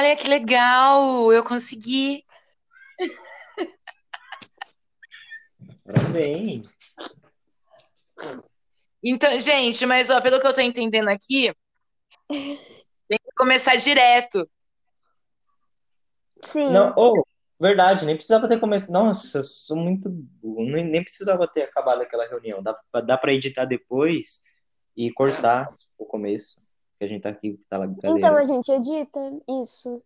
Olha que legal! Eu consegui. Parabéns. Então, gente, mas ó, pelo que eu tô entendendo aqui, tem que começar direto. Sim. Não, oh, verdade, nem precisava ter começado. Nossa, eu sou muito burro. Nem, nem precisava ter acabado aquela reunião. Dá, dá para editar depois e cortar o começo. Que a gente tá aqui, tá lá. Então a gente edita isso.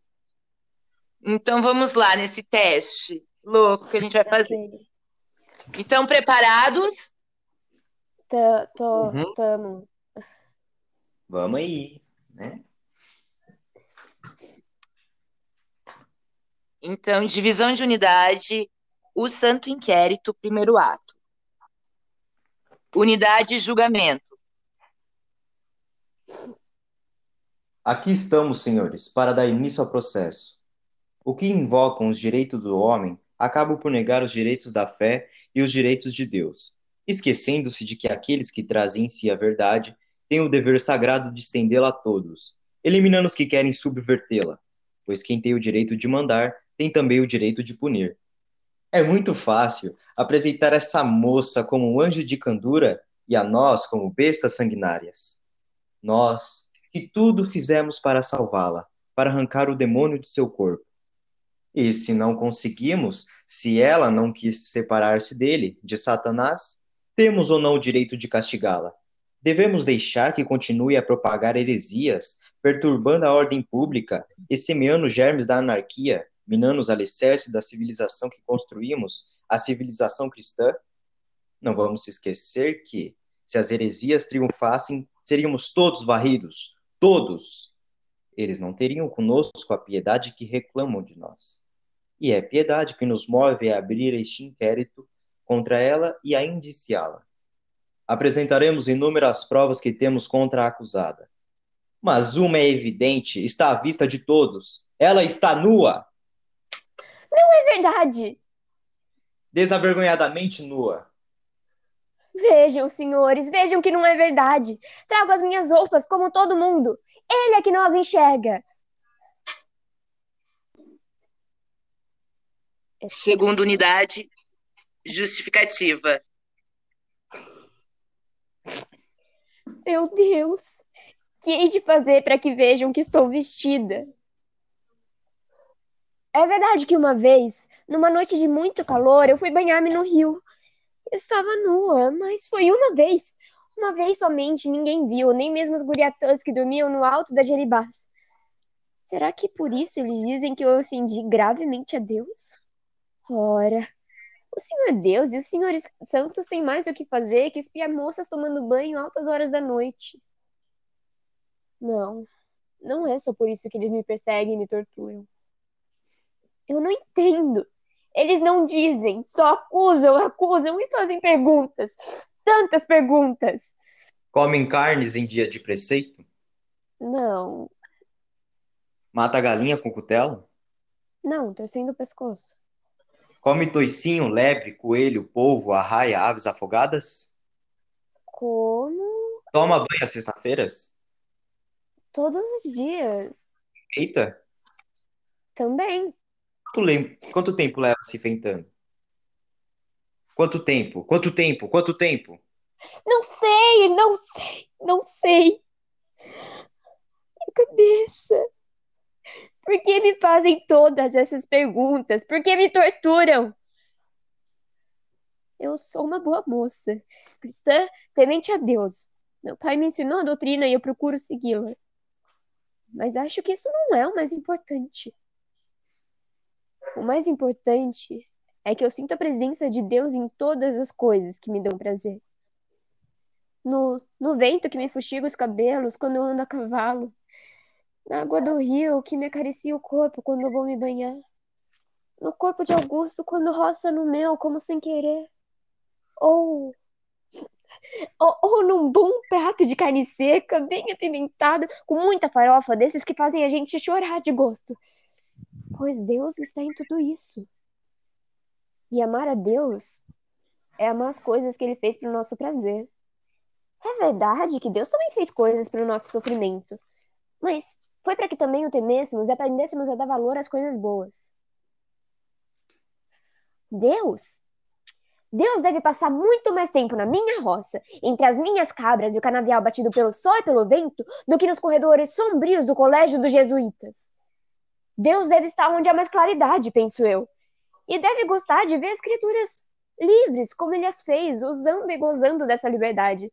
Então vamos lá nesse teste louco que a gente vai fazer. Ok. Então, preparados? Tá- Tô, Uhum. tamo. Vamos aí, né? Então, divisão de unidade, o santo inquérito, primeiro ato. Unidade julgamento. Aqui estamos, senhores, para dar início ao processo. O que invocam os direitos do homem acabam por negar os direitos da fé e os direitos de Deus, esquecendo-se de que aqueles que trazem em si a verdade têm o dever sagrado de estendê-la a todos, eliminando os que querem subvertê-la, pois quem tem o direito de mandar tem também o direito de punir. É muito fácil apresentar essa moça como um anjo de candura e a nós como bestas sanguinárias. Nós, que tudo fizemos para salvá-la, para arrancar o demônio de seu corpo. E se não conseguimos, se ela não quis separar-se dele, de Satanás, temos ou não o direito de castigá-la? Devemos deixar que continue a propagar heresias, perturbando a ordem pública e semeando germes da anarquia, minando os alicerces da civilização que construímos, a civilização cristã? Não vamos esquecer que, se as heresias triunfassem, seríamos todos varridos, todos. Eles não teriam conosco a piedade que reclamam de nós. E é piedade que nos move a abrir este inquérito contra ela e a indiciá-la. Apresentaremos inúmeras provas que temos contra a acusada. Mas uma é evidente, está à vista de todos. Ela está nua, É verdade. desavergonhadamente nua. Vejam, senhores, vejam que não é verdade. Trago as minhas roupas como todo mundo. Ele é que nós enxerga. Segunda unidade, justificativa. Meu Deus. Que hei de fazer para que vejam que estou vestida? É verdade que uma vez, numa noite de muito calor, eu fui banhar-me no rio. Estava nua, mas foi uma vez. Uma vez somente, ninguém viu, nem mesmo as guriatãs que dormiam no alto das jeribás. Será que por isso eles dizem que eu ofendi gravemente a Deus? Ora, o Senhor Deus e os senhores santos têm mais o que fazer que espiar moças tomando banho altas horas da noite. Não, não é só por isso que eles me perseguem e me torturam. Eu não entendo. Eles não dizem, só acusam, acusam e fazem perguntas. Tantas perguntas. Comem carnes em dia de preceito? Não, Mata a galinha com cutelo? não, torcendo o pescoço. Come toicinho, lebre, coelho, polvo, arraia, aves afogadas? Como Toma banho às sexta-feiras? todos os dias. Eita, Também. Quanto, tempo leva se enfeitando? Quanto tempo? Quanto tempo? Quanto tempo? Não sei, não sei, não sei. Minha cabeça. Por que me fazem todas essas perguntas? Por que me torturam? Eu sou uma boa moça, cristã, temente a Deus. Meu pai me ensinou a doutrina e eu procuro segui-la. Mas acho que isso não é o mais importante. O mais importante é que eu sinto a presença de Deus em todas as coisas que me dão prazer. No, no vento que me fustiga os cabelos quando eu ando a cavalo, na água do rio que me acaricia o corpo quando eu vou me banhar, no corpo de Augusto quando roça no meu como sem querer, ou, ou, ou num bom prato de carne seca, bem apimentado, com muita farofa, desses que fazem a gente chorar de gosto. Pois Deus está em tudo isso. E amar a Deus é amar as coisas que Ele fez para o nosso prazer. É verdade que Deus também fez coisas para o nosso sofrimento. Mas Foi para que também o temêssemos e aprendêssemos a dar valor às coisas boas. Deus? Deus deve passar muito mais tempo na minha roça, entre as minhas cabras e o canavial batido pelo sol e pelo vento, do que nos corredores sombrios do colégio dos jesuítas. Deus deve estar onde há mais claridade, penso eu, e deve gostar de ver escrituras livres, como ele as fez, usando e gozando dessa liberdade,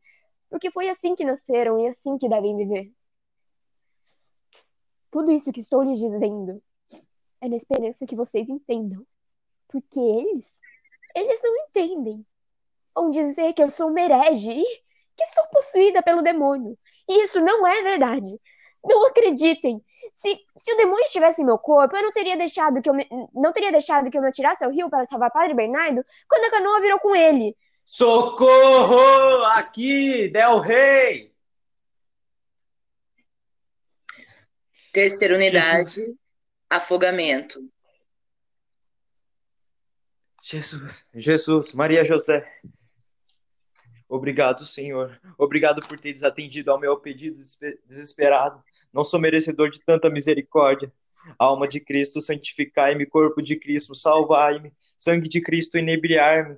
porque foi assim que nasceram e assim que devem viver. Tudo isso que estou lhes dizendo é na esperança que vocês entendam, porque eles eles não entendem. Vão dizer que eu sou uma herege e que estou possuída pelo demônio. E isso não é verdade. Não acreditem. Se, se o demônio estivesse em meu corpo, eu não teria deixado que eu me, não teria deixado que eu me atirasse ao rio para salvar Padre Bernardo quando a canoa virou com ele. Socorro! Aqui, Del Rey! Terceira unidade, Jesus. afogamento. Jesus, Jesus, Maria José. Obrigado, Senhor. Obrigado por ter desatendido ao meu pedido desesperado. Não sou merecedor de tanta misericórdia. Alma de Cristo, santificai-me, corpo de Cristo, salvai-me, sangue de Cristo, inebriar-me.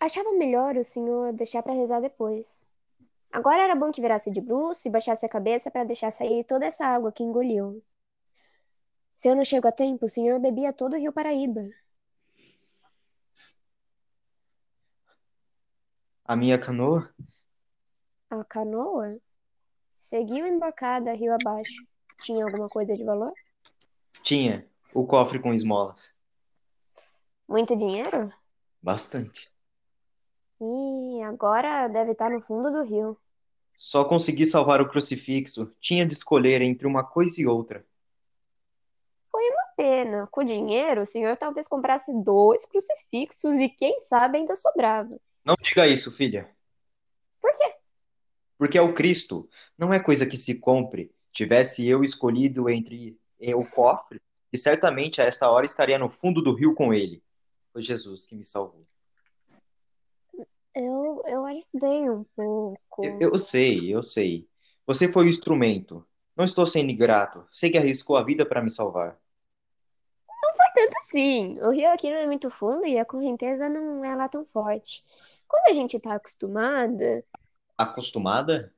Achava melhor o senhor deixar para rezar depois. Agora era bom que virasse de bruxo e baixasse a cabeça para deixar sair toda essa água que engoliu. Se eu não chego a tempo, o senhor bebia todo o Rio Paraíba. A minha canoa? A canoa? Seguiu embarcada rio abaixo. Tinha alguma coisa de valor? Tinha. O cofre com esmolas. Muito dinheiro? Bastante. E agora deve estar no fundo do rio. Só consegui salvar o crucifixo. Tinha de escolher entre uma coisa e outra. Foi uma pena. Com o dinheiro, o senhor talvez comprasse dois crucifixos e quem sabe ainda sobrava. Não diga isso, filha. Por quê? Porque é o Cristo. Não é coisa que se compre. Tivesse eu escolhido entre o cofre, e certamente a esta hora estaria no fundo do rio com ele. Foi Jesus que me salvou. Eu, eu ajudei um pouco. Eu, eu sei, eu sei. Você foi o instrumento. Não estou sendo ingrato. Sei que arriscou a vida para me salvar. Não foi tanto assim. O rio aqui não é muito fundo e a correnteza não é lá tão forte. Quando a gente tá acostumada. Acostumada?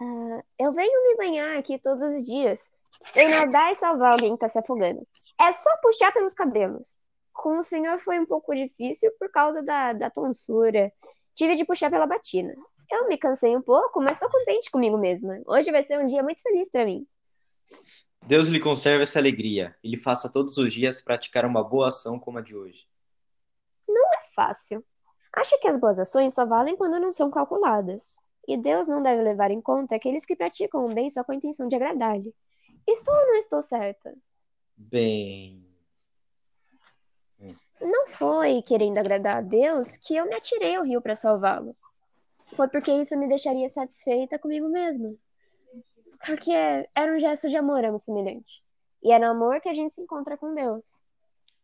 Uh, eu venho me banhar aqui todos os dias. Eu nadar e salvar alguém que tá se afogando. É só puxar pelos cabelos. Com o senhor foi um pouco difícil por causa da, da tonsura. Tive de puxar pela batina. Eu me cansei um pouco, mas tô contente comigo mesma. Hoje vai ser um dia muito feliz para mim. Deus lhe conserve essa alegria e lhe faça todos os dias praticar uma boa ação como a de hoje. Não é fácil. Acho que as boas ações só valem quando não são calculadas. E Deus não deve levar em conta aqueles que praticam o bem só com a intenção de agradar-lhe. Estou ou não estou certa? Bem. Não foi querendo agradar a Deus que eu me atirei ao rio para salvá-lo. Foi porque isso me deixaria satisfeita comigo mesma. Porque era um gesto de amor a semelhante. E é no amor que a gente se encontra com Deus.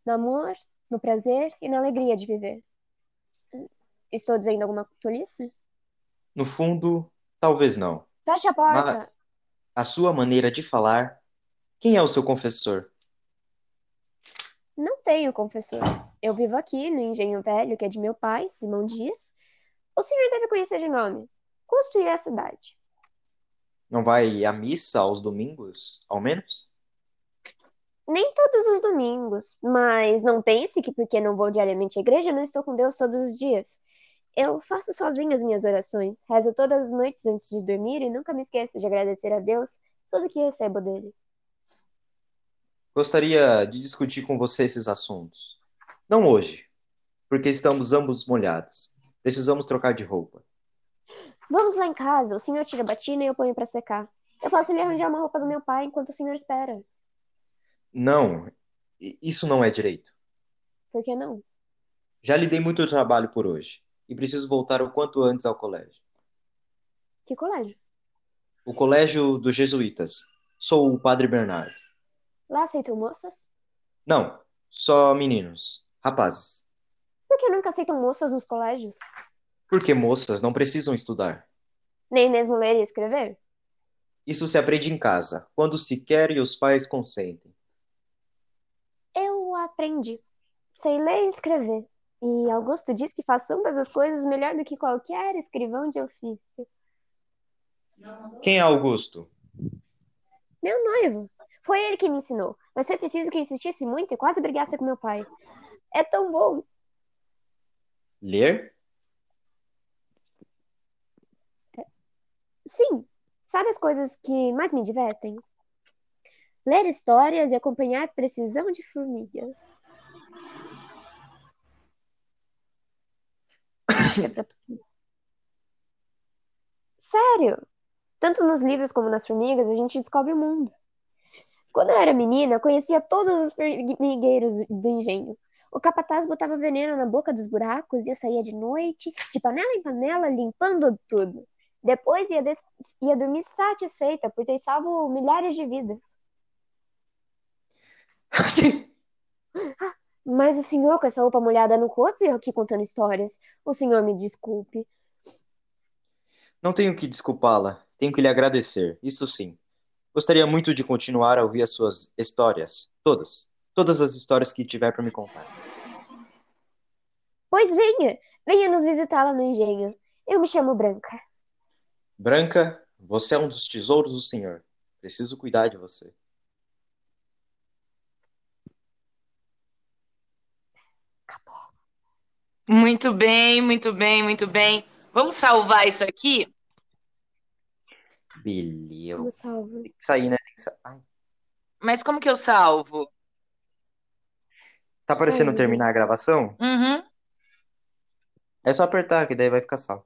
No amor, no prazer e na alegria de viver. Estou dizendo alguma tolice? No fundo, talvez não. Feche a porta. Mas a sua maneira de falar. Quem é o seu confessor? Não tenho confessor. Eu vivo aqui no engenho velho, que é de meu pai, Simão Dias. O senhor deve conhecer de nome. Construir a cidade. Não vai à missa aos domingos, ao menos? Nem todos os domingos, mas não pense que porque não vou diariamente à igreja, não estou com Deus todos os dias. Eu faço sozinha as minhas orações, rezo todas as noites antes de dormir e nunca me esqueço de agradecer a Deus tudo que recebo dele. Gostaria de discutir com você esses assuntos. Não hoje, porque estamos ambos molhados. Precisamos trocar de roupa. Vamos lá em casa. O senhor tira a batina e eu ponho para secar. Eu posso lhe arranjar uma roupa do meu pai enquanto o senhor espera. Não, isso não é direito. Por que não? Já lhe dei muito trabalho por hoje e preciso voltar o quanto antes ao colégio. Que colégio? O colégio dos jesuítas. Sou o padre Bernardo. Lá aceitam moças? Não, só meninos, rapazes. Por que nunca aceitam moças nos colégios? Porque moças não precisam estudar. Nem mesmo ler e escrever? Isso se aprende em casa, quando se quer e os pais consentem. Aprendi. Sei ler e escrever. E Augusto diz que faço ambas as coisas melhor do que qualquer escrivão de ofício. Quem é Augusto? Meu noivo. Foi ele que me ensinou, mas foi preciso que insistisse muito e quase brigasse com meu pai. É tão bom. Ler? Sim, sabe as coisas que mais me divertem? Ler histórias e acompanhar precisão de formigas. É pra tu. Sério? Tanto nos livros como nas formigas, a gente descobre o mundo. Quando eu era menina, conhecia todos os formigueiros do engenho. O capataz botava veneno na boca dos buracos e eu saía de noite, de panela em panela, limpando tudo. Depois ia, ia dormir satisfeita por ter salvo milhares de vidas. Mas o senhor com essa roupa molhada no corpo e eu aqui contando histórias. O senhor me desculpe. Não tenho que desculpá-la, tenho que lhe agradecer, isso sim. Gostaria muito de continuar a ouvir as suas histórias, todas, todas as histórias que tiver para me contar. Pois venha, venha nos visitá-la no engenho. Eu me chamo Branca. Branca, você é um dos tesouros do Senhor. Preciso cuidar de você. Muito bem, muito bem, muito bem. Vamos salvar isso aqui? Beleza. Vamos salvo. Tem que sair, né? Tem que sa... Ai, Mas como que eu salvo? tá parecendo Ai, terminar a gravação? Uhum. É só apertar que daí vai ficar salvo.